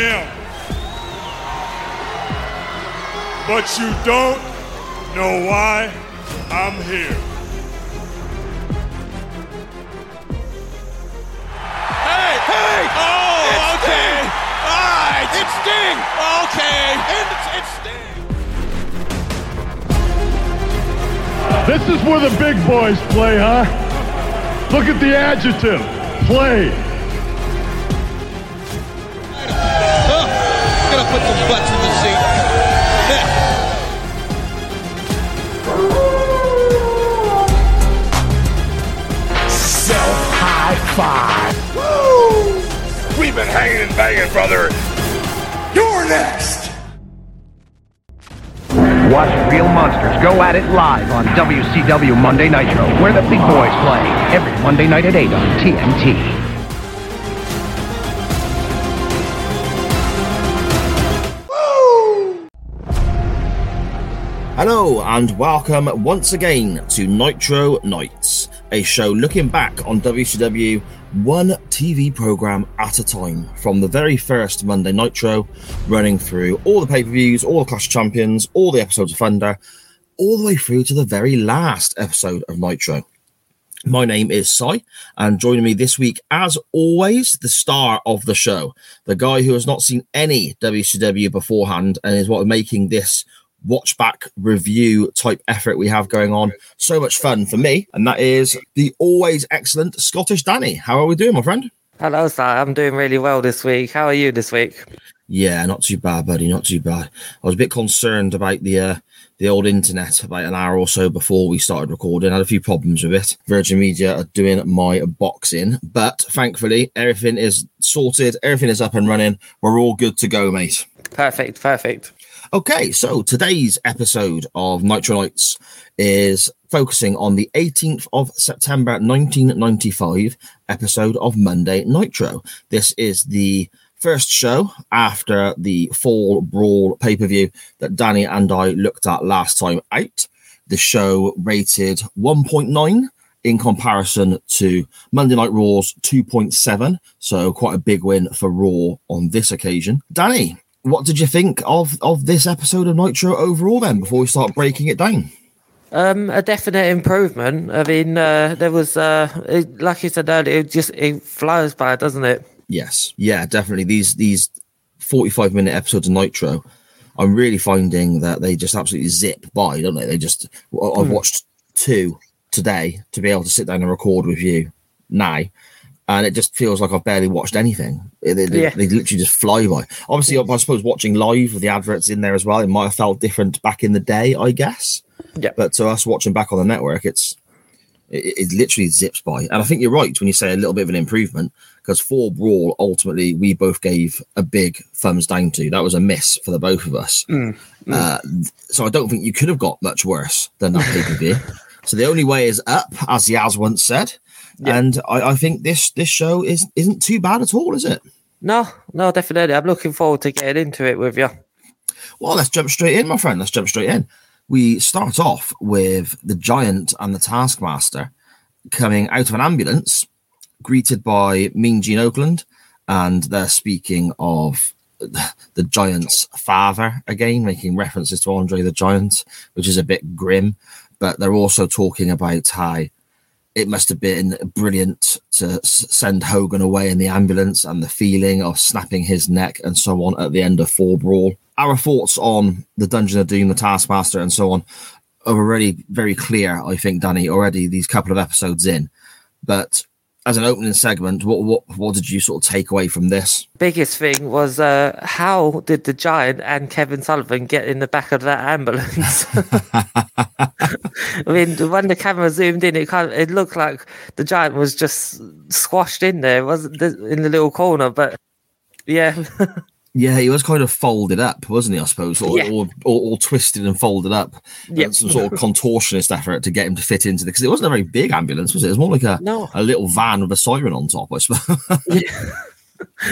Am. But you don't know why I'm here. Hey! Hey! Oh, It's okay. Sting! All right. It's Sting! Okay. And it's, it's Sting! This is where the big boys play, huh? Look at the adjective. Play. High five. We've been hanging and banging, brother. You're next. Watch Real Monsters go at it live on WCW Monday Nitro, where the big boys play every Monday night at 8 on TNT. Hello and welcome once again to Nitro Nights, a show looking back on WCW one TV program at a time, from the very first Monday Nitro, running through all the pay per views, all the Clash of Champions, all the episodes of Thunder, all the way through to the very last episode of Nitro. My name is Cy, and joining me this week, as always, the star of the show, the guy who has not seen any WCW beforehand and is what making this watch back review type effort we have going on so much fun for me, and that is the always excellent Scottish Danny. How are we doing, my friend? Hello, sir. I'm doing really well this week. How are you this week? Yeah, not too bad, buddy. Not too bad. I was a bit concerned about the uh, the old internet about an hour or so before we started recording. I had a few problems with it. Virgin Media are doing my boxing, but thankfully everything is sorted. Everything is up and running. We're all good to go, mate. Perfect, perfect. Okay, so today's episode of Nitro Nights is focusing on the 18th of September 1995 episode of Monday Nitro. This is the first show after the Fall Brawl pay per view that Danny and I looked at last time out. The show rated 1.9 in comparison to Monday Night Raw's 2.7, so quite a big win for Raw on this occasion. Danny, what did you think of of this episode of Nitro overall? Then, before we start breaking it down. Um, a definite improvement. I mean, uh, there was, uh, it, like you said earlier, it just it flies by, doesn't it? Yes, yeah, definitely. These these forty five minute episodes of Nitro, I'm really finding that they just absolutely zip by, don't they? They just. I've watched two today to be able to sit down and record with you now. And it just feels like I've barely watched anything. They, they, Yeah. they literally just fly by. Obviously, I suppose watching live with the adverts in there as well, it might have felt different back in the day, I guess. Yeah. But to us watching back on the network, it's it, it literally zips by. And I think you're right when you say a little bit of an improvement because Fall Brawl, ultimately, we both gave a big thumbs down to. That was a miss for the both of us. Uh, so I don't think you could have got much worse than that pay per view. so the only way is up, as Yazz once said. And I, I think this this show is isn't too bad at all, is it? No, no, definitely. I'm looking forward to getting into it with you. Well, let's jump straight in, my friend. Let's jump straight in. We start off with the giant and the taskmaster coming out of an ambulance, greeted by Mean Gene Okerlund, and they're speaking of the giant's father again, making references to Andre the Giant, which is a bit grim. But they're also talking about how it must have been brilliant to send Hogan away in the ambulance and the feeling of snapping his neck and so on at the end of Fall Brawl. Our thoughts on the Dungeon of Doom, the Taskmaster, and so on are already very clear, I think, Danny, already these couple of episodes in. But as an opening segment, what what what did you sort of take away from this? Biggest thing was uh, how did the Giant and Kevin Sullivan get in the back of that ambulance? I mean, when the camera zoomed in, it kind of, it looked like the Giant was just squashed in there, wasn't in the little corner? But yeah, Yeah, he was kind of folded up, wasn't he? I suppose, or, Yeah. or, or, all twisted and folded up. Yep. And Some sort of contortionist effort to get him to fit into the because it wasn't a very big ambulance, was it? It was more like a No. a little van with a siren on top, I suppose.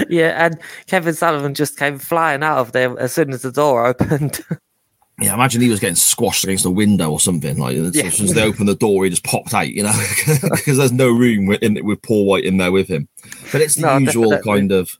yeah, and Kevin Sullivan just came flying out of there as soon as the door opened. yeah, imagine he was getting squashed against a window or something. Like as soon as they opened the door, he just popped out, you know, because there's no room with, in, with Paul White in there with him. But it's the No, usual definitely. kind of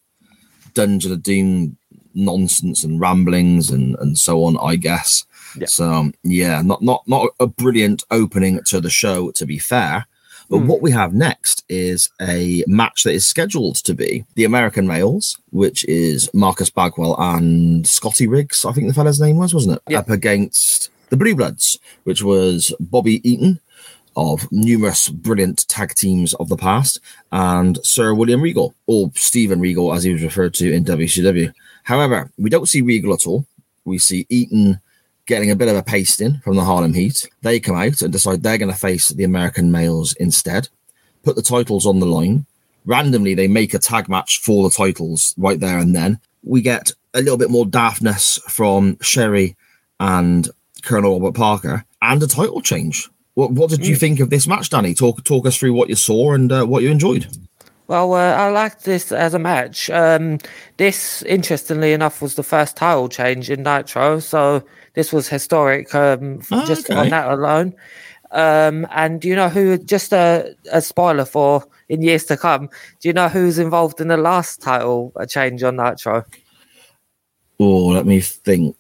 Dungeon of Doom nonsense and ramblings and and so on, I guess. Yeah. So um, yeah, not not not a brilliant opening to the show, to be fair. But Hmm. what we have next is a match that is scheduled to be the American males, which is Marcus Bagwell and Scotty Riggs, I think the fella's name was, wasn't it? Yeah. Up against the Blue Bloods, which was Bobby Eaton of numerous brilliant tag teams of the past, and Sir William Regal, or Steven Regal, as he was referred to in WCW. However, we don't see Regal at all. We see Eaton getting a bit of a pasting from the Harlem Heat. They come out and decide they're going to face the American males instead, put the titles on the line. Randomly, they make a tag match for the titles right there and then. We get a little bit more daftness from Sherri and Colonel Robert Parker, and a title change. What, what did you think of this match, Danny? Talk talk us through what you saw and uh, what you enjoyed. Well, uh, I liked this as a match. Um, this, interestingly enough, was the first title change in Nitro, so this was historic um, Oh, just okay. on that alone. Um, and do you know who? Just a, a spoiler for in years to come. Do you know who's involved in the last title uh, change on Nitro? Oh, let me think.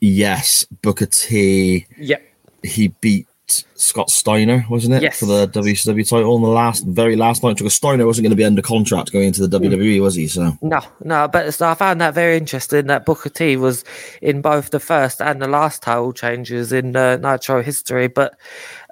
Yes, Booker T. Yep. He beat Scott Steiner, wasn't it? Yes. For the WCW title on the last, very last night. Because Steiner wasn't going to be under contract going into the WWE, was he? So No, no, but so I found that very interesting that Booker T was in both the first and the last title changes in uh, Nitro history. But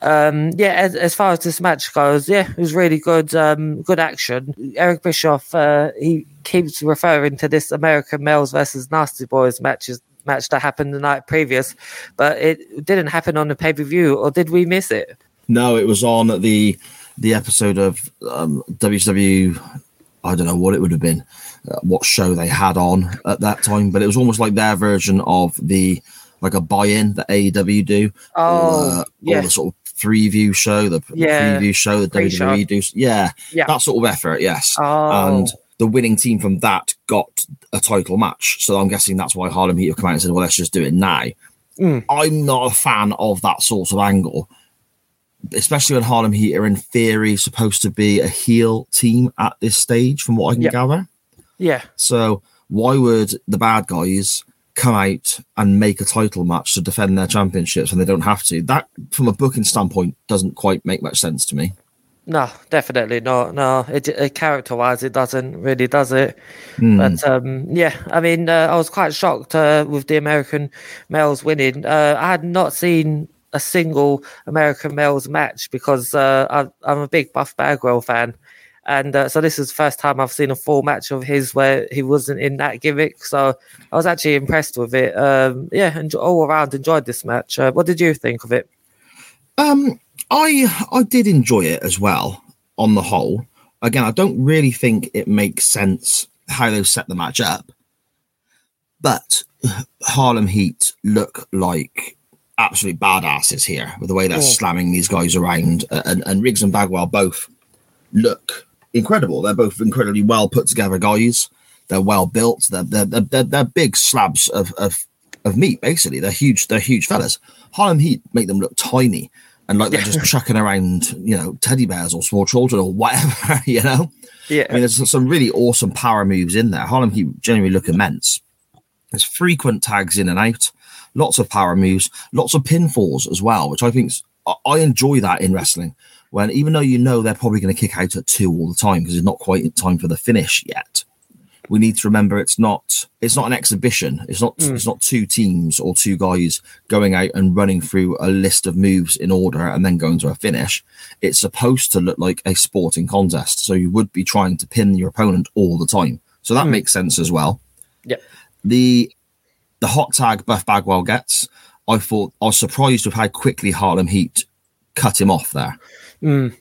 um, yeah, as, as far as this match goes, yeah, it was really good, um, good action. Eric Bischoff, uh, he keeps referring to this American Males versus Nasty Boys matches match that happened the night previous, but it didn't happen on the pay per view, or did we miss it? no, it was on the the episode of um, WCW. I don't know what it would have been, uh, what show they had on at that time, but it was almost like their version of the like a buy-in that AEW do. Oh, uh, yeah. or the sort of three view show, the Yeah, preview show that. WWE do. Yeah, Yeah. that sort of effort. Yes, Oh. and the winning team from that got a title match. So I'm guessing that's why Harlem Heat have come out and said, "Well, let's just do it now." Mm. I'm not a fan of that sort of angle, especially when Harlem Heat are in theory supposed to be a heel team at this stage, from what I can Yeah. gather. Yeah, So why would the bad guys come out and make a title match to defend their championships when they don't have to? That, from a booking standpoint, doesn't quite make much sense to me. No, definitely not. No, it, it character-wise, it doesn't really, does it? Hmm. But um, yeah, I mean, uh, I was quite shocked uh, with the American males winning. Uh, I had not seen a single American males match because uh, I, I'm a big Buff Bagwell fan, and uh, so this is the first time I've seen a full match of his where he wasn't in that gimmick. So I was actually impressed with it. Um, yeah, and all around enjoyed this match. Uh, what did you think of it? Um, I I did enjoy it as well on the whole. Again, I don't really think it makes sense how they set the match up, but Harlem Heat look like absolute badasses here with the way they're Yeah. slamming these guys around, and, and Riggs and Bagwell both look incredible. They're both incredibly well put together guys. They're well built. They're they're they're, they're, they're big slabs of, of of meat. Basically, they're huge. They're huge fellas. Harlem Heat make them look tiny and like they're just chucking around, you know, teddy bears or small children or whatever. You know, Yeah, I mean, there's some really awesome power moves in there. Harlem Heat generally look immense. There's frequent tags in and out, lots of power moves, lots of pinfalls as well, which I think I, I enjoy that in wrestling when even though you know they're probably going to kick out at two all the time because it's not quite time for the finish yet. We need to remember it's not it's not an exhibition. It's not it's not two teams or two guys going out and running through a list of moves in order and then going to a finish. It's supposed to look like a sporting contest, so you would be trying to pin your opponent all the time. So that makes sense as well Yep. the the hot tag Buff Bagwell gets, I thought I was surprised with how quickly Harlem Heat cut him off there. Mm.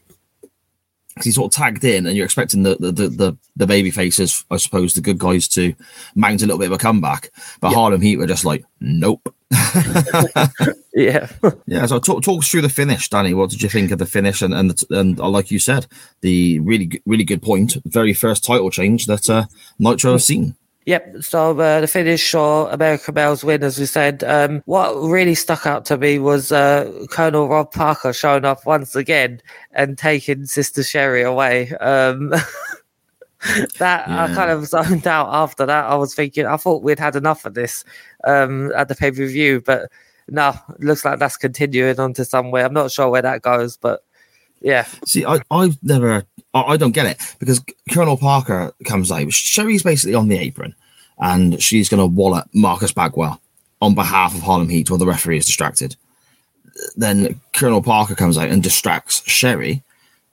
'Cause He sort of tagged in, and you're expecting the the the, the, the baby faces, I suppose, the good guys to mount a little bit of a comeback. But Harlem Heat were just like, nope. Yeah. Yeah, so talk, talk us through the finish, Danny. What did you think of the finish? And and and uh, like you said, the really really good point, very first title change that uh, Nitro has seen. Yep. So uh, the finish saw American Males win, as we said. Um, what really stuck out to me was uh, Colonel Rob Parker showing up once again and taking Sister Sherri away. Um, that I kind of zoned out after that. I was thinking, I thought we'd had enough of this um, at the pay per view, but no, looks like that's continuing on to somewhere. I'm not sure where that goes, but yeah. See, I, I've never, I, I don't get it because Colonel Parker comes out. Sherri's basically on the apron and she's going to wallet Marcus Bagwell on behalf of Harlem Heat while the referee is distracted. Then Colonel Parker comes out and distracts Sherri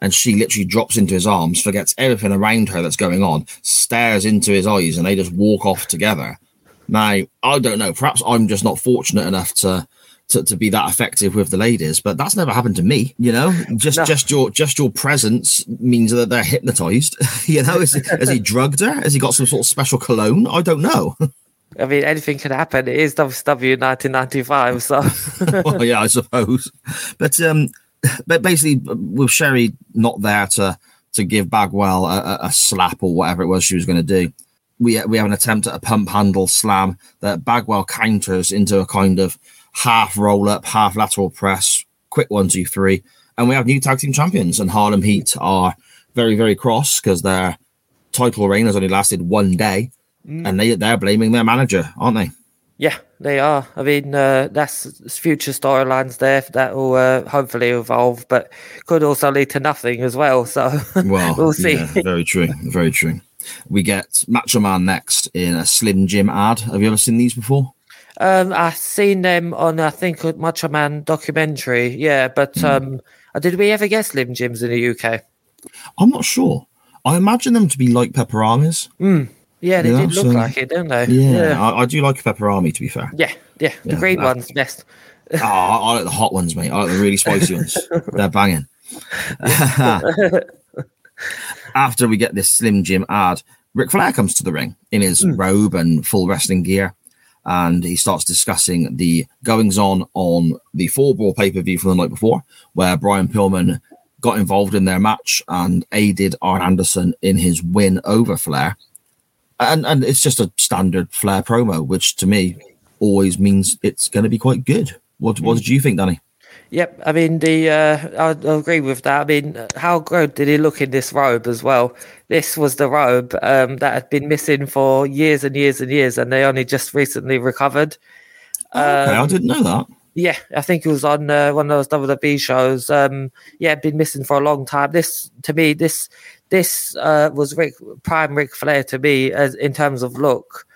and she literally drops into his arms, forgets everything around her that's going on, stares into his eyes, and they just walk off together. Now, I don't know. Perhaps I'm just not fortunate enough to to, to be that effective with the ladies, but that's never happened to me. You know, just No. just your just your presence means that they're hypnotized. you know, is, has he drugged her? Has he got some sort of special cologne? I don't know. I mean, anything can happen. It is WCW 1995, so well, yeah, I suppose. But um, but basically, with Sherri not there to to give Bagwell a, a, a slap or whatever it was she was going to do, we we have an attempt at a pump handle slam that Bagwell counters into a kind of half roll up, half lateral press, quick one, two, three, and we have new tag team champions. And Harlem Heat are very very cross because their title reign has only lasted one day, and they they're blaming their manager, aren't they? yeah, they are. I mean, uh, that's future storylines there that will uh, hopefully evolve, but could also lead to nothing as well. So Well, we'll see. yeah, very true. Very true. We get Macho Man next in a Slim Jim ad. Have you ever seen these before? Um, I've seen them on I think a Macho Man documentary. Yeah, but Hmm. um, uh, did we ever get Slim Jims in the UK? I'm not sure. I imagine them to be like pepperonis. Yeah, they Yeah, did look so- like it, don't they? Yeah, yeah, I, I do like a pepperami. To be fair, yeah. yeah, The Yeah, green that- one's best. oh, I, I like the hot ones, mate. I like the really spicy ones. They're banging. After we get this Slim Jim ad, Ric Flair comes to the ring in his robe and full wrestling gear, and he starts discussing the goings on on the Fall Brawl pay per view from the night before, where Brian Pillman got involved in their match and aided Arn Anderson in his win over Flair. And and it's just a standard Flair promo, which to me always means it's going to be quite good. What what mm. did you think, Danny? Yep, I mean the uh, I, agree with that. I mean, how good did he look in this robe as well? This was the robe um, that had been missing for years and years and years, and they only just recently recovered. okay, I didn't know that. Yeah, I think it was on uh, one of those WWE shows. Um, yeah, been missing for a long time. This to me, this this uh, was Ric, prime Ric Flair to me as in terms of look.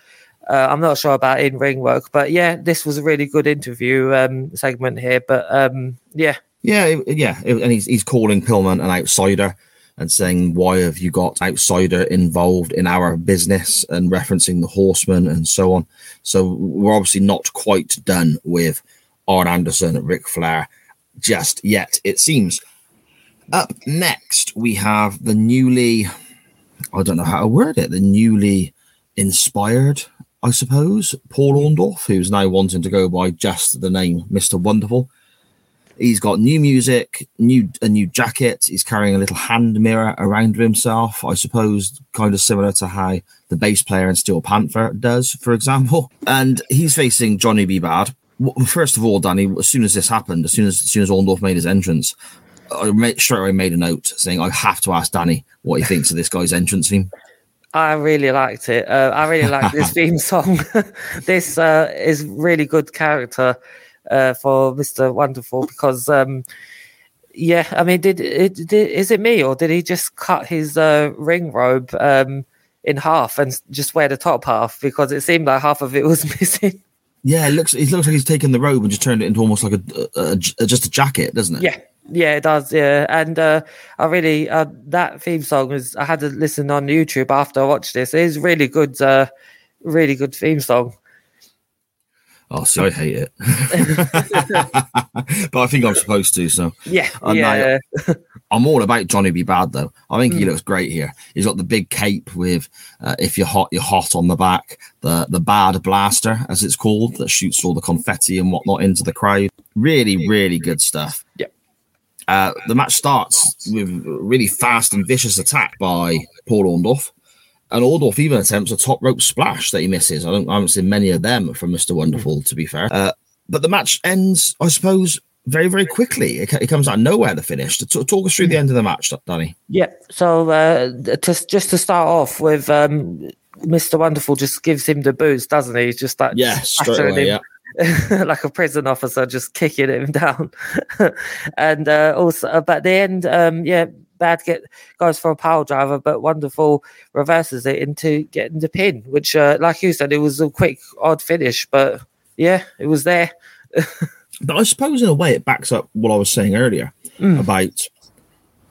Uh, I'm not sure about in ring work, but yeah, this was a really good interview um, segment here. But um, yeah, Yeah, yeah, and he's he's calling Pillman an outsider and saying, "Why have you got outsider involved in our business?" and referencing the Horseman and so on. So we're obviously not quite done with Arn Anderson, and Ric Flair, just yet. It seems. Up next, we have the newly, I don't know how to word it, the newly inspired, I suppose, Paul Orndorff, who's now wanting to go by just the name Mr. Wonderful. He's got new music, new a new jacket. He's carrying a little hand mirror around himself. I suppose, kind of similar to how the bass player in Steel Panther does, for example. And he's facing Johnny B. Badd. First of all, Danny, as soon as this happened, as soon as as soon as Orndorff made his entrance, I made, straight away made a note saying I have to ask Danny what he thinks of this guy's entrance theme. I really liked it. Uh, I really like this theme song. this uh, is really good character. uh, for Mister Wonderful because. Um, yeah, I mean, did, it, did is it me or did he just cut his uh, ring robe um, in half and just wear the top half because it seemed like half of it was missing? Yeah, it looks it looks like he's taken the robe and just turned it into almost like a, a, a just a jacket, doesn't it? Yeah, yeah, it does. Yeah, and uh, I really uh, that theme song is. I had to listen on YouTube after I watched this. It is really good, uh, really good theme song. Oh, so I hate it, but I think I'm supposed to. So Yeah, And yeah, I'm all about Johnny B. Badd though. I think he Mm. looks great here. He's got the big cape with uh, "If you're hot, you're hot" on the back. The the bad blaster, as it's called, that shoots all the confetti and whatnot into the crowd. Really, really good stuff. Uh, the match starts with a really fast and vicious attack by Paul Orndorff. And Orndorff even attempts a top rope splash that he misses. I, don't, I haven't seen many of them from Mr. Wonderful, to be fair. Uh, but the match ends, I suppose, very, very quickly. It, it comes out of nowhere, the finish. T- talk us through the end of the match, Danny. yeah. So uh, to, just to start off with, um, Mister Wonderful just gives him the boots, doesn't he? Just like Yeah, straight away, him. like a prison officer just kicking him down. And uh, also uh, but at the end um yeah bad get goes for a power driver but wonderful reverses it into getting the pin which uh, like you said it was a quick odd finish but yeah it was there. But I suppose, in a way, it backs up what I was saying earlier about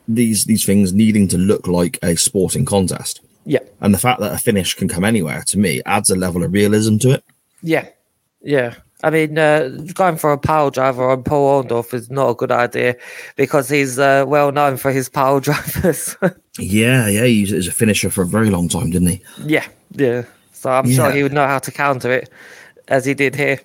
these these things needing to look like a sporting contest. yeah. And the fact that a finish can come anywhere, to me, adds a level of realism to it. yeah. Yeah I mean, uh, going for a power driver on Paul Orndorff is not a good idea because he's uh, well known for his power drivers. Yeah, yeah, he was a finisher for a very long time, didn't he? yeah, yeah. So I'm sure he would know how to counter it as he did here.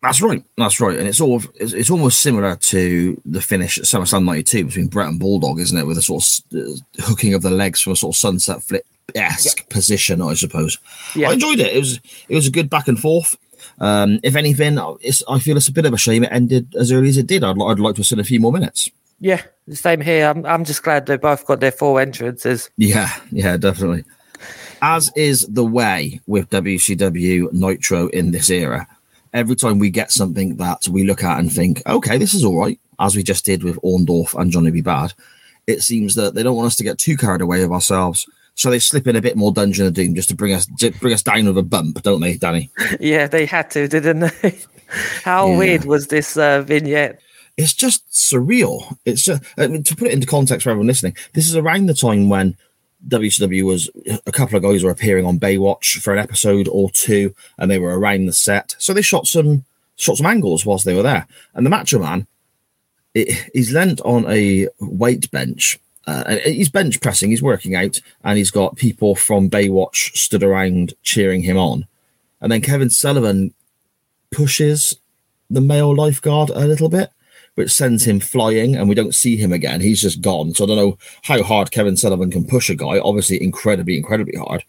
That's right. That's right. And it's all it's, it's almost similar to the finish at SummerSlam '92 between Bret and Bulldog, isn't it? With a sort of uh, hooking of the legs from a sort of sunset flip esque position, I suppose. Yeah. I enjoyed it. It was it was a good back and forth. Um, if anything, it's, I feel it's a bit of a shame it ended as early as it did. I'd, I'd like to have seen a few more minutes. Yeah, the same here. I'm I'm just glad they both got their four entrances. Yeah, yeah, definitely. As is the way with WCW Nitro in this era, every time we get something that we look at and think, okay, this is all right, as we just did with Orndorff and Johnny B. Badd, it seems that they don't want us to get too carried away of ourselves. So they slip in a bit more Dungeon of Doom just to bring us to bring us down with a bump, don't they, Danny? Yeah, they had to, didn't they? How Yeah. weird was this uh, vignette? it's just surreal. It's just I mean, to put it into context for everyone listening. This is around the time when WCW was a couple of guys were appearing on Baywatch for an episode or two, and they were around the set. So they shot some shot some angles whilst they were there. And the Macho Man, it, he's leant on a weight bench. Uh, and he's bench pressing. He's working out, and he's got people from Baywatch stood around cheering him on. And then Kevin Sullivan pushes the male lifeguard a little bit, which sends him flying, and we don't see him again. He's just gone. So I don't know how hard Kevin Sullivan can push a guy. Obviously, incredibly, incredibly hard.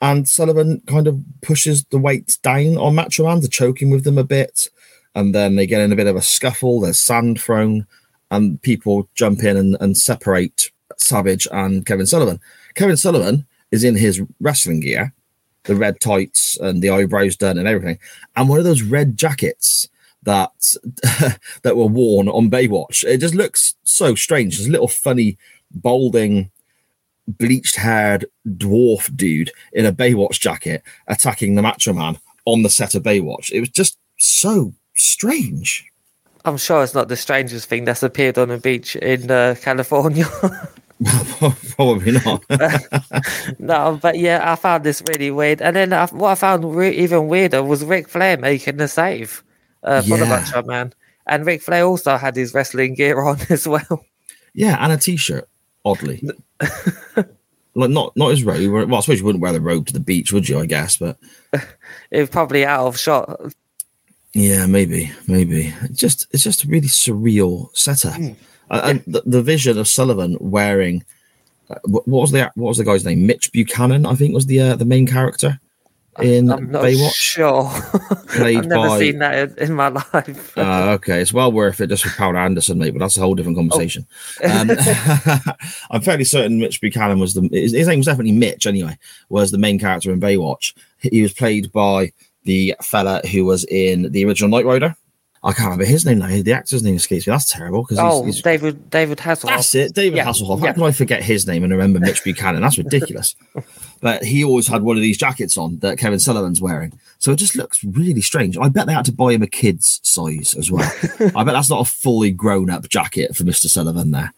And Sullivan kind of pushes the weights down on Macho Man to choke him with them a bit. And then they get in a bit of a scuffle. There's sand thrown, and people jump in and, and separate Savage and Kevin Sullivan. Kevin Sullivan is in his wrestling gear, the red tights and the eyebrows done and everything, and one of those red jackets that that were worn on Baywatch. It just looks so strange. This little funny, balding, bleached haired dwarf dude in a Baywatch jacket attacking the Macho Man on the set of Baywatch. It was just so strange. I'm sure it's not the strangest thing that's appeared on a beach in uh, California. Probably not. no, but yeah, I found this really weird. And then I, what I found re- even weirder was Ric Flair making the save uh, for the Yeah. Macho Man. And Ric Flair also had his wrestling gear on as well. yeah, and a t-shirt. Oddly, like not not his robe. Well, I suppose you wouldn't wear the robe to the beach, would you? I guess, but It was probably out of shot. Yeah, maybe, maybe. Just it's just a really surreal setup. Hmm. Uh, and the, the vision of Sullivan wearing uh, what, what was the what was the guy's name? Mitch Buchannon, I think, was the uh, the main character in I'm not Baywatch. sure. I've never by- seen that in, in my life. Uh, okay, it's well worth it just for Pam Anderson, mate. But that's a whole different conversation. Um, I'm fairly certain Mitch Buchannon was the his, his name was definitely Mitch. Anyway, was the main character in Baywatch. He was played by the fella who was in the original Knight Rider. I can't remember his name now. The actor's name escapes me. That's terrible because Oh, he's, David David Hasselhoff. that's it, David Yeah, Hasselhoff. How yeah. can I forget his name and remember Mitch Buchannon? That's ridiculous. but he always had one of these jackets on that Kevin Sullivan's wearing, so it just looks really strange. I bet they had to buy him a kid's size as well. I bet that's not a fully grown up jacket for Mister Sullivan there.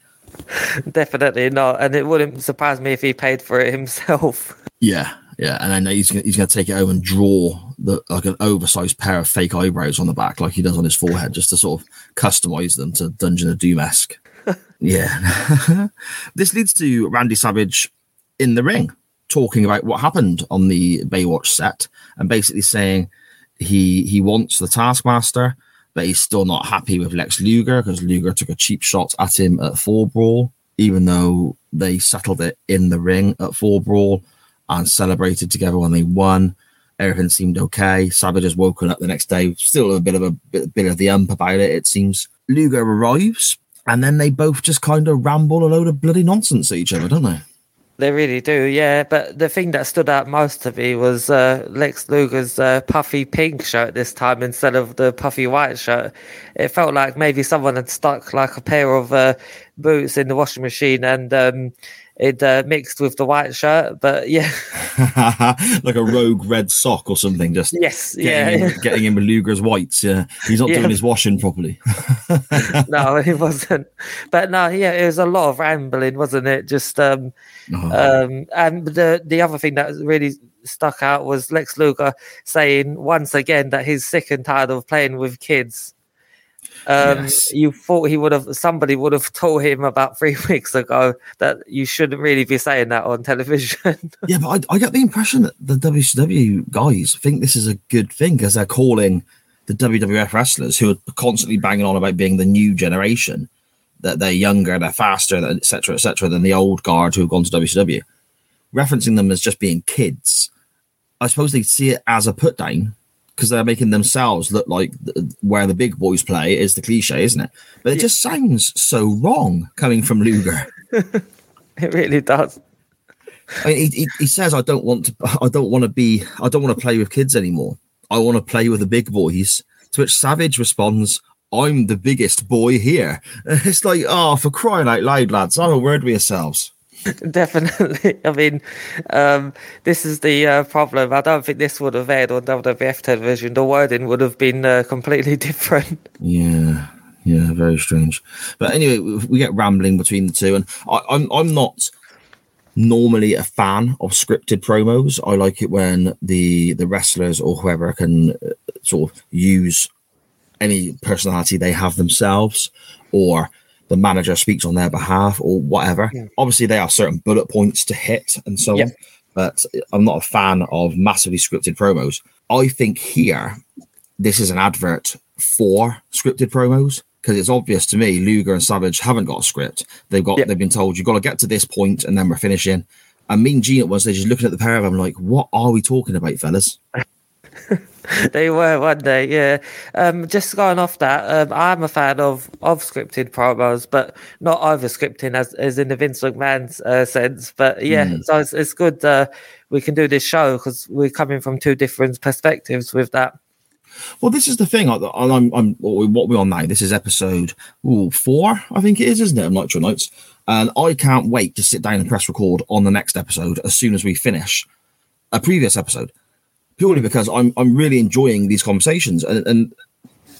Definitely not, and it wouldn't surprise me if he paid for it himself. Yeah, yeah, and then he's gonna, he's going to take it home and draw the like an oversized pair of fake eyebrows on the back, like he does on his forehead, just to sort of customize them to Dungeon of Doom esque. yeah, this leads to Randy Savage in the ring talking about what happened on the Baywatch set and basically saying he he wants the Taskmaster, but he's still not happy with Lex Luger because Luger took a cheap shot at him at Fall Brawl, even though they settled it in the ring at Fall Brawl and celebrated together when they won. Everything seemed okay. Savage has woken up the next day, still a bit of a bit, bit of the ump about it. It seems Luger arrives, and then they both just kind of ramble a load of bloody nonsense at each other, don't they? They really do, yeah. But the thing that stood out most to me was uh, Lex Luger's uh, puffy pink shirt this time instead of the puffy white shirt. It felt like maybe someone had stuck like a pair of uh, boots in the washing machine and um, it uh, mixed with the white shirt. But yeah, like a rogue red sock or something. Just yes, getting, yeah. him, getting him with Luger's whites. Yeah, he's not Yeah. doing his washing properly. no, he wasn't. But no, yeah, it was a lot of rambling, wasn't it? Just um, Oh. um, and the the other thing that really stuck out was Lex Luger saying once again that he's sick and tired of playing with kids. Um, Yes. You thought he would have somebody would have told him about three weeks ago that you shouldn't really be saying that on television. Yeah, but I, I get the impression that the WCW guys think this is a good thing because they're calling the WWF wrestlers who are constantly banging on about being the new generation that they're younger, they're faster, etc., etc., than the old guard who have gone to WCW, referencing them as just being kids. I suppose they see it as a put down because they're making themselves look like where the big boys play is the cliche, isn't it? But it just sounds so wrong coming from Luger. it really does. I mean, he, he, he says, "I don't want to. I don't want to be. I don't want to play with kids anymore. I want to play with the big boys." To which Savage responds, "I'm the biggest boy here." It's like, oh, for crying out loud, lads! Have a word with yourselves. Definitely. I mean, um, this is the uh, problem. I don't think this would have aired on WWF television. The wording would have been uh, completely different. Yeah, yeah, very strange. But anyway, we- get rambling between the two, and I, I'm I'm not normally a fan of scripted promos. I like it when the the wrestlers or whoever can uh, sort of use any personality they have themselves, or the manager speaks on their behalf, or whatever. Obviously, they are certain bullet points to hit and so Yep. on. But I'm not a fan of massively scripted promos. I think here this is an advert for scripted promos because it's obvious to me Luger and Savage haven't got a script. They've got Yep. they've been told you've got to get to this point and then we're finishing. And me and Gene at once they're just looking at the pair of them like, what are we talking about, fellas? they were one day, yeah. Um, just going off that, um, I'm a fan of, of scripted promos, but not over scripting as, as in the Vince McMahon's uh, sense. But yeah, so it's, it's good uh, we can do this show because we're coming from two different perspectives with that. Well, this is the thing. I, I'm, I'm what we're on now. This is episode ooh, four, I think it is, isn't it? Of Nitro Nights, and I can't wait to sit down and press record on the next episode as soon as we finish a previous episode, purely because I'm I'm really enjoying these conversations, and, and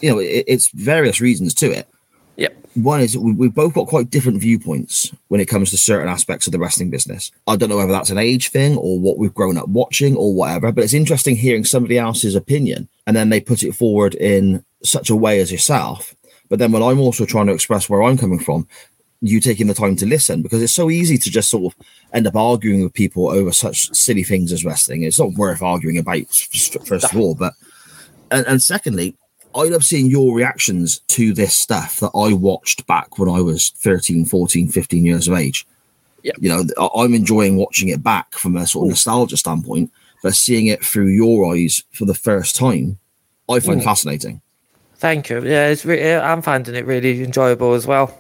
you know it, it's various reasons to it. Yep. One is we, we've both got quite different viewpoints when it comes to certain aspects of the wrestling business. I don't know whether that's an age thing or what we've grown up watching or whatever, but it's interesting hearing somebody else's opinion and then they put it forward in such a way as yourself. But then when I'm also trying to express where I'm coming from, you taking the time to listen because it's so easy to just sort of end up arguing with people over such silly things as wrestling. It's not worth arguing about, first of all, but and, and secondly, I love seeing your reactions to this stuff that I watched back when I was 13, 14, 15 years of age. Yeah. You know, I'm enjoying watching it back from a sort of nostalgia standpoint, but seeing it through your eyes for the first time, I find fascinating. Thank you. Yeah, it's re- I'm finding it really enjoyable as well.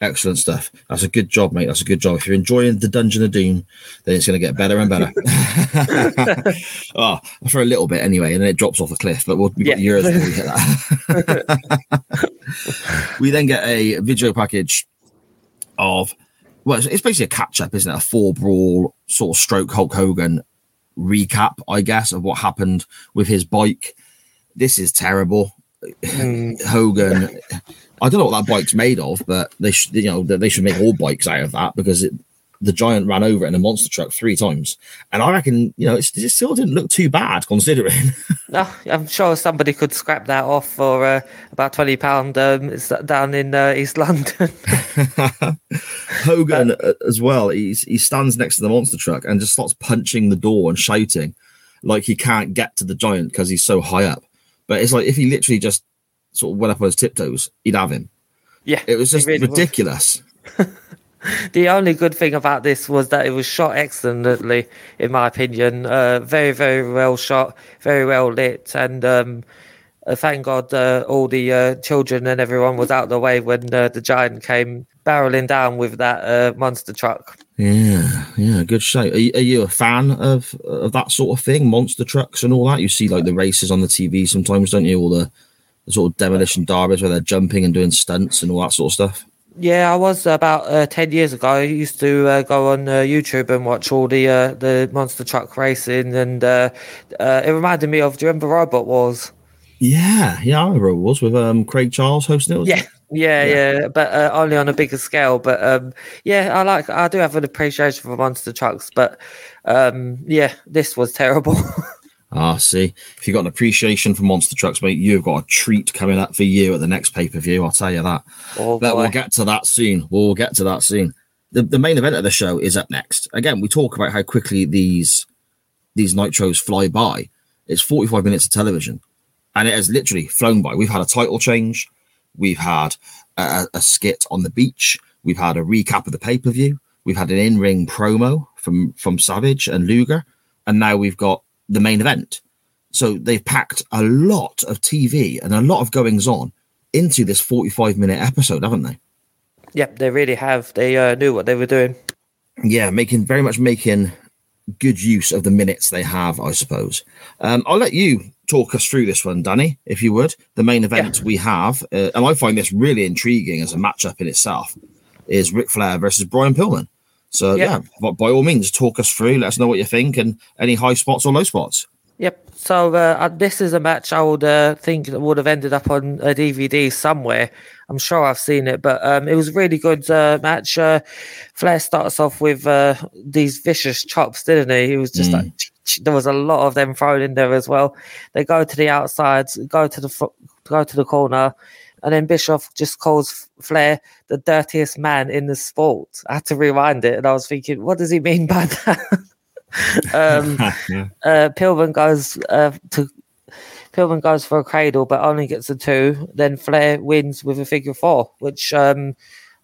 Excellent stuff. That's a good job, mate. That's a good job. If you're enjoying the Dungeon of Doom, then it's going to get better and better. oh, for a little bit anyway, and then it drops off a cliff. But we'll, got Yeah. years before we hit that. we then get a video package of well, it's, it's basically a catch up, isn't it? A Fall Brawl sort of stroke Hulk Hogan recap, I guess, of what happened with his bike. This is terrible. Mm. Hogan, I don't know what that bike's made of, but they should, you know, they should make all bikes out of that because it, the giant ran over it in a monster truck three times, and I reckon, you know, it's, it still didn't look too bad considering. No, I'm sure somebody could scrap that off for uh, about twenty pound. Um, down in uh, East London. Hogan uh, as well. He's he stands next to the monster truck and just starts punching the door and shouting like he can't get to the giant because he's so high up. But it's like if he literally just sort of went up on his tiptoes, he'd have him. yeah, It was just really ridiculous. The only good thing about this was that it was shot excellently, in my opinion. Uh, very, very well shot, very well lit, and um, uh, thank God uh, all the uh, children and everyone was out of the way when uh, the giant came barreling down with that uh, monster truck. Yeah, yeah, good show. Are you, are you a fan of of that sort of thing, monster trucks and all that? You see like the races on the TV sometimes, don't you? All the sort of demolition derbies where they're jumping and doing stunts and all that sort of stuff. Yeah, I was about uh, ten years ago. I used to uh, go on uh, YouTube and watch all the uh, the monster truck racing, and uh, uh, it reminded me of. Do you remember Robot Wars? Yeah, yeah, I remember it was with um Craig Charles hosting it. was Yeah, yeah, yeah, but uh, only on a bigger scale. But um, yeah, I like. I do have an appreciation for monster trucks, but um, yeah, this was terrible. Ah, see, if you've got an appreciation for monster trucks, mate, you've got a treat coming up for you at the next pay per view. I'll tell you that. oh, But boy. we'll get to that soon. We'll get to that soon. The, the main event of the show is up next. Again, we talk about how quickly these these nitros fly by. It's 45 minutes of television, and it has literally flown by. We've had a title change, we've had a, a skit on the beach, we've had a recap of the pay per view, we've had an in ring promo from from Savage and Luger, and now we've got the main event. So they've packed a lot of TV and a lot of goings on into this 45 minute episode, haven't they? Yep, they really have. They uh, knew what they were doing. Yeah, making very much making good use of the minutes they have, I suppose. Um, I'll let you talk us through this one, Danny, if you would. The main event we have, uh, and I find this really intriguing as a matchup in itself, is Ric Flair versus Brian Pillman. So yeah, Yeah. but by all means, talk us through. Let us know what you think and any high spots or low spots. Yep. So uh, uh, this is a match I would uh, think would have ended up on a DVD somewhere. I'm sure I've seen it, but um, it was a really good uh, match. Uh, Flair starts off with uh, these vicious chops, didn't he? He was just like there was a lot of them thrown in there as well. They go to the outside, go to the go to the corner, and then Bischoff just calls Flair the dirtiest man in the sport. I had to rewind it, and I was thinking, what does he mean by that? um, uh, Pillman goes uh, to Pillman goes for a cradle, but only gets a two. Then Flair wins with a figure four, which um,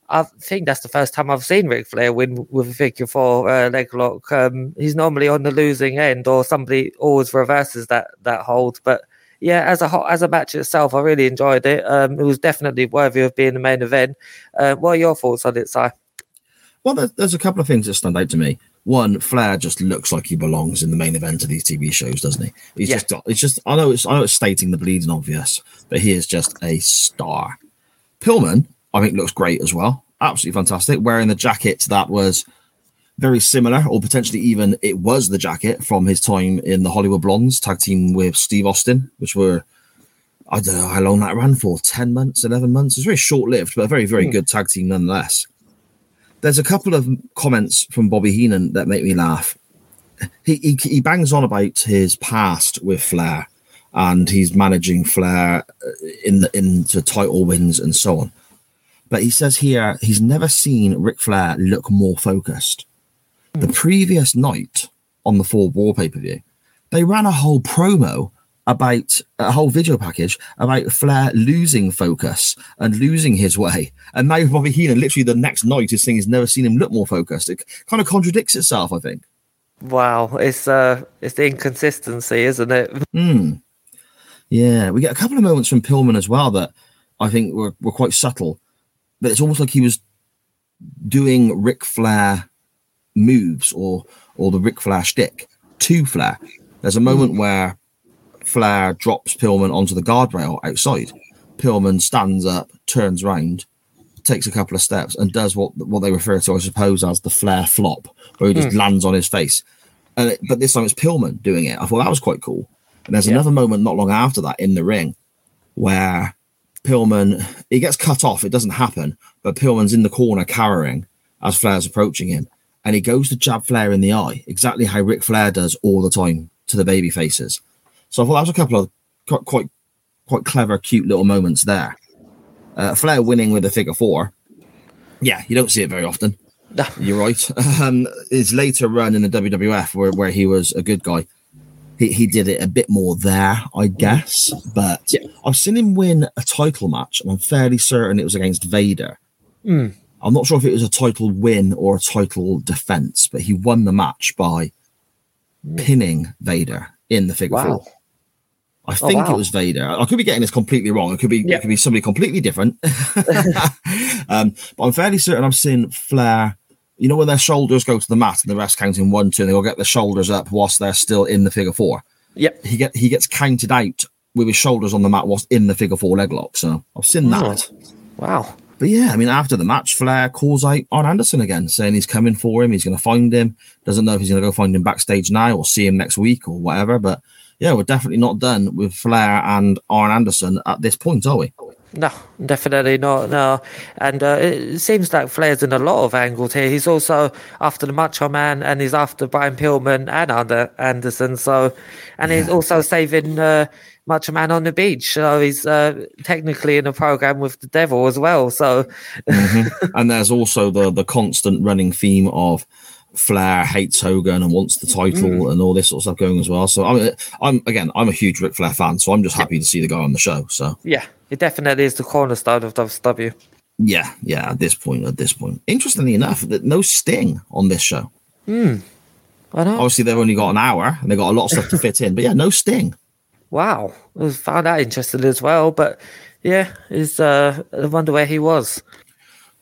I think that's the first time I've seen Ric Flair win with a figure four uh, leg lock. Um, he's normally on the losing end, or somebody always reverses that that hold. But yeah, as a as a match itself, I really enjoyed it. Um, it was definitely worthy of being the main event. Uh, what are your thoughts on it, Si? Well, there's, there's a couple of things that stand out to me. One, Flair just looks like he belongs in the main event of these TV shows, doesn't he? He's Yeah. just, it's just, I know it's, I know it's stating the bleeding obvious, but he is just a star. Pillman, I think, looks great as well. Absolutely fantastic. Wearing the jacket that was very similar, or potentially even it was the jacket from his time in the Hollywood Blondes tag team with Steve Austin, which were, I don't know how long that ran for 10 months, 11 months. It's very short lived, but a very, very good tag team nonetheless there's a couple of comments from Bobby Heenan that make me laugh. He, he he bangs on about his past with Flair, and he's managing Flair uh, in the into title wins and so on. But he says here he's never seen Ric Flair look more focused. The previous night on the Four War pay per view, they ran a whole promo about a whole video package about Flair losing focus and losing his way. And now Bobby Heenan, literally the next night, is saying he's never seen him look more focused. It kind of contradicts itself, I think. Wow, it's uh, it's the inconsistency, isn't it? Hmm. Yeah, we get a couple of moments from Pillman as well that I think were, were quite subtle. But it's almost like he was doing Ric Flair moves or or the Ric Flair shtick to Flair. There's a hmm. moment where Flair drops Pillman onto the guardrail outside. Pillman stands up, turns round, takes a couple of steps, and does what what they refer to, I suppose, as the Flair flop, where he just hmm. lands on his face. And it, but this time it's Pillman doing it. I thought that was quite cool. And there's another moment not long after that in the ring where Pillman he gets cut off. It doesn't happen, but Pillman's in the corner cowering as Flair's approaching him, and he goes to jab Flair in the eye, exactly how Ric Flair does all the time to the baby faces. So I thought that was a couple of quite quite, quite clever, cute little moments there. Uh, Flair winning with a figure four. Yeah, you don't see it very often. You're right. Um, his later run in the WWF, where, where he was a good guy, he, he did it a bit more there, I guess. But I've seen him win a title match, and I'm fairly certain it was against Vader. I'm not sure if it was a title win or a title defense, but he won the match by pinning Vader in the figure Wow. four. I think wow. it was Vader. I could be getting this completely wrong. It could be Yeah. it could be somebody completely different. um, but I'm fairly certain I've seen Flair. You know when their shoulders go to the mat and the rest counting one, two, and they will get their shoulders up whilst they're still in the figure four. Yep. He get he gets counted out with his shoulders on the mat whilst in the figure four leg lock. So I've seen that. Wow. But yeah, I mean, after the match, Flair calls out Arn Anderson again, saying he's coming for him. He's going to find him. Doesn't know if he's going to go find him backstage now or see him next week or whatever. But yeah, we're definitely not done with Flair and Arn Anderson at this point, are we? No, definitely not. No, and uh, it seems like Flair's in a lot of angles here. He's also after the Macho Man, and he's after Brian Pillman and Arn Anderson. So, and he's also saving uh, Macho Man on the beach. So he's uh, technically in a program with the Devil as well. So, mm-hmm. and there's also the the constant running theme of Flair hates Hogan and wants the title mm. and all this sort of stuff going as well. So I'm, I'm again, I'm a huge Ric Flair fan, so I'm just happy to see the guy on the show. So yeah, it definitely is the cornerstone of WCW. yeah, yeah. At this point, at this point, interestingly enough, that no Sting on this show. Hmm. I know. Obviously, they've only got an hour and they've got a lot of stuff to fit in, but yeah, no Sting. Wow, I found that interesting as well. But yeah, is uh, I wonder where he was.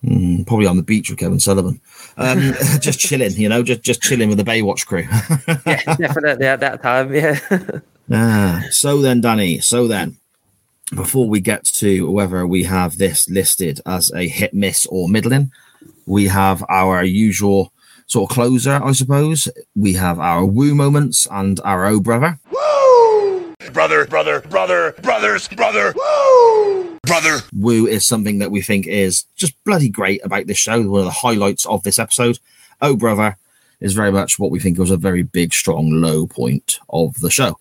Probably on the beach with Kevin Sullivan, um, just chilling, you know, just just chilling with the Baywatch crew. Yeah, definitely at that time. Yeah. Ah, so then, Danny. So then, before we get to whether we have this listed as a hit, miss, or middling, we have our usual sort of closer, I suppose. We have our woo moments and our oh brother. Brother, brother, brother, brothers, brother, woo! Brother. Woo is something that we think is just bloody great about this show. One of the highlights of this episode. Oh brother is very much what we think was a very big, strong low point of the show.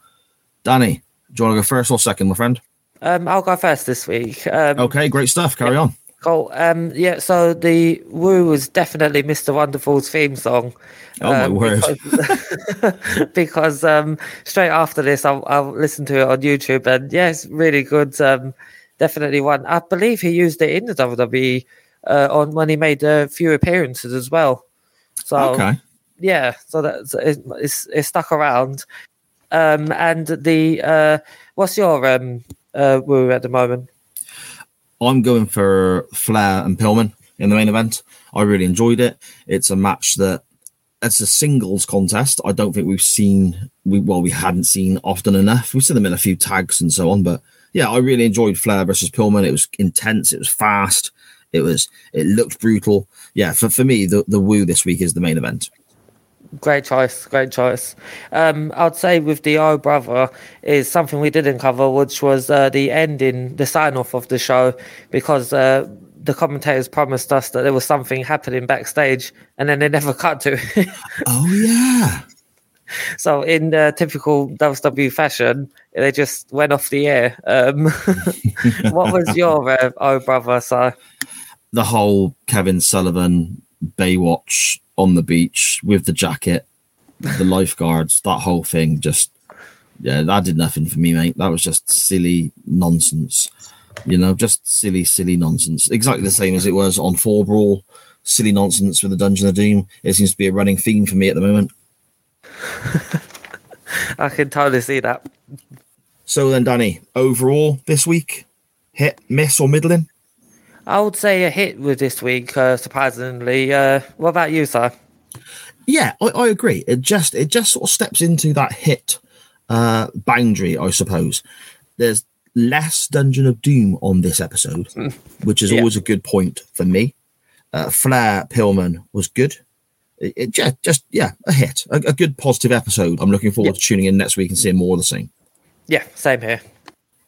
Danny, do you want to go first or second, my friend? Um, I'll go first this week. Um, Okay, great stuff. Carry on. Cool. Um, yeah, so the Woo was definitely Mr. Wonderful's theme song. Oh, my Um, word. Because, because um, straight after this, I'll, I'll listen to it on YouTube, and yeah, it's really good. Um, definitely one. I believe he used it in the WWE uh, on when he made a few appearances as well. So Okay. yeah, so that's it, it's, it's stuck around. Um, and the uh, what's your um, uh, Woo at the moment? I'm going for Flair and Pillman in the main event. I really enjoyed it. It's a match that it's a singles contest. I don't think we've seen we well we hadn't seen often enough. We've seen them in a few tags and so on, but yeah, I really enjoyed Flair versus Pillman. It was intense. It was fast. It was. It looked brutal. Yeah, for, for me, the the woo this week is the main event. Great choice, great choice. Um, I'd say with the O brother is something we didn't cover, which was uh, the ending, the sign off of the show, because uh, the commentators promised us that there was something happening backstage, and then they never cut to. it. Oh yeah. so in uh, typical WW fashion, they just went off the air. Um, what was your uh, O brother? So the whole Kevin Sullivan Baywatch on the beach with the jacket, the lifeguards, that whole thing just yeah, that did nothing for me, mate. That was just silly nonsense. You know, just silly, silly nonsense. Exactly the same as it was on Fall Brawl. Silly nonsense with the Dungeon of Doom. It seems to be a running theme for me at the moment. I can totally see that. So then, Danny, overall this week, hit, miss, or middling? I would say a hit with this week, uh, surprisingly. Uh, what about you, sir? Yeah, I, I agree. It just it just sort of steps into that hit uh, boundary, I suppose. There's less Dungeon of Doom on this episode, which is Yeah. always a good point for me. Uh, Flair Pillman was good. It, it just, just yeah, a hit, a, a good positive episode. I'm looking forward to tuning in next week and seeing more of the same. Yeah, same here.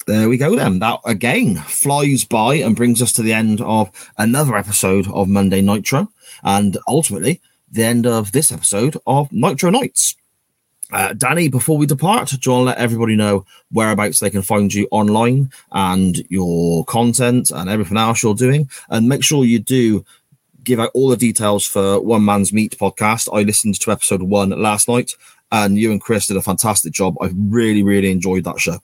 There we go then. That again flies by and brings us to the end of another episode of Monday Nitro, and ultimately the end of this episode of Nitro Nights. Uh, Danny, before we depart, do you want to let everybody know whereabouts they can find you online and your content and everything else you're doing? And make sure you do give out all the details for One Man's Meat podcast. I listened to episode one last night, and you and Chris did a fantastic job. I really, really enjoyed that show.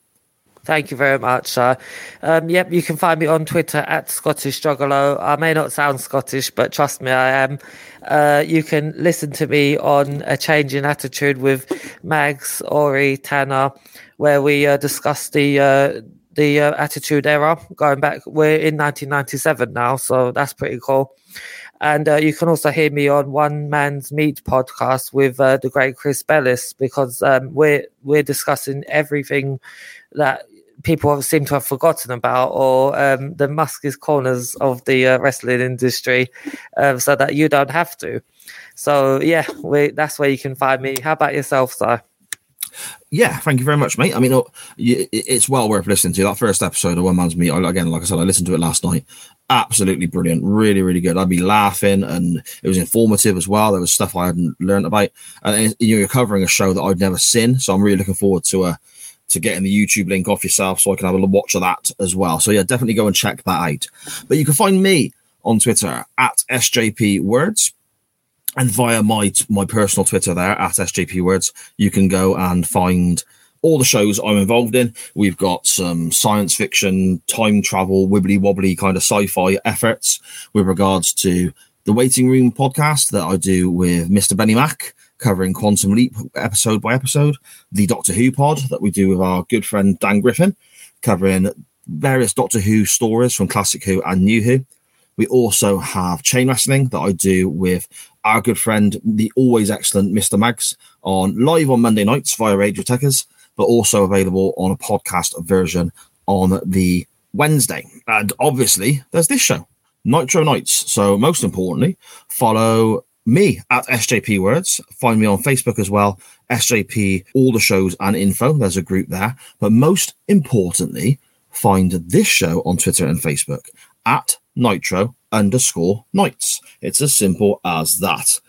Thank you very much. Um, yep, you can find me on Twitter at Scottish Juggalo. I may not sound Scottish, but trust me, I am. Uh, you can listen to me on A Change in Attitude with Mags, Ori, Tanner, where we uh, discuss the uh, the uh, Attitude Era going back. We're in 1997 now, so that's pretty cool. And uh, you can also hear me on One Man's Meat podcast with uh, the great Chris Bellis because um, we're we're discussing everything that people seem to have forgotten about, or um, the Musk's corners of the uh, wrestling industry, um, so that you don't have to. So yeah, we, that's where you can find me. How about yourself, sir? Yeah, thank you very much, mate. I mean, it's well worth listening to. That first episode of One Man's Meat, again, like I said, I listened to it last night. Absolutely brilliant. Really, really good. I'd be laughing and it was informative as well. There was stuff I hadn't learned about. And you're covering a show that I'd never seen. So I'm really looking forward to uh, to getting the YouTube link off yourself so I can have a watch of that as well. So yeah, definitely go and check that out. But you can find me on Twitter at SJP Words and via my my personal Twitter there at SJP Words, you can go and find all the shows I'm involved in. We've got some science fiction, time travel, wibbly wobbly kind of sci-fi efforts with regards to the Waiting Room podcast that I do with Mr. Benny Mac, covering Quantum Leap episode by episode. The Doctor Who pod that we do with our good friend Dan Griffin, covering various Doctor Who stories from Classic Who and New Who. We also have chain wrestling that I do with our good friend, the always excellent Mr. Mags, on live on Monday nights via Radio Techers, but also available on a podcast version on the Wednesday. And obviously, there's this show, Nitro Nights. So, most importantly, follow me at SJP Words. Find me on Facebook as well, SJP, all the shows and info. There's a group there. But most importantly, find this show on Twitter and Facebook at Nitro underscore Nights. It's as simple as that.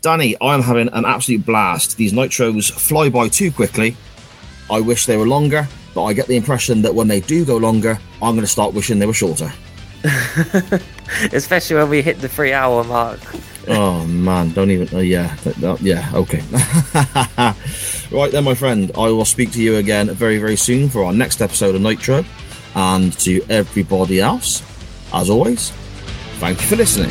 Danny, I'm having an absolute blast. These Nitros fly by too quickly. I wish they were longer, but I get the impression that when they do go longer, I'm going to start wishing they were shorter. Especially when we hit the three hour mark. oh man, don't even. Uh, yeah, th- yeah, okay. right then, my friend, I will speak to you again very, very soon for our next episode of Nitro. And to everybody else, as always, thank you for listening.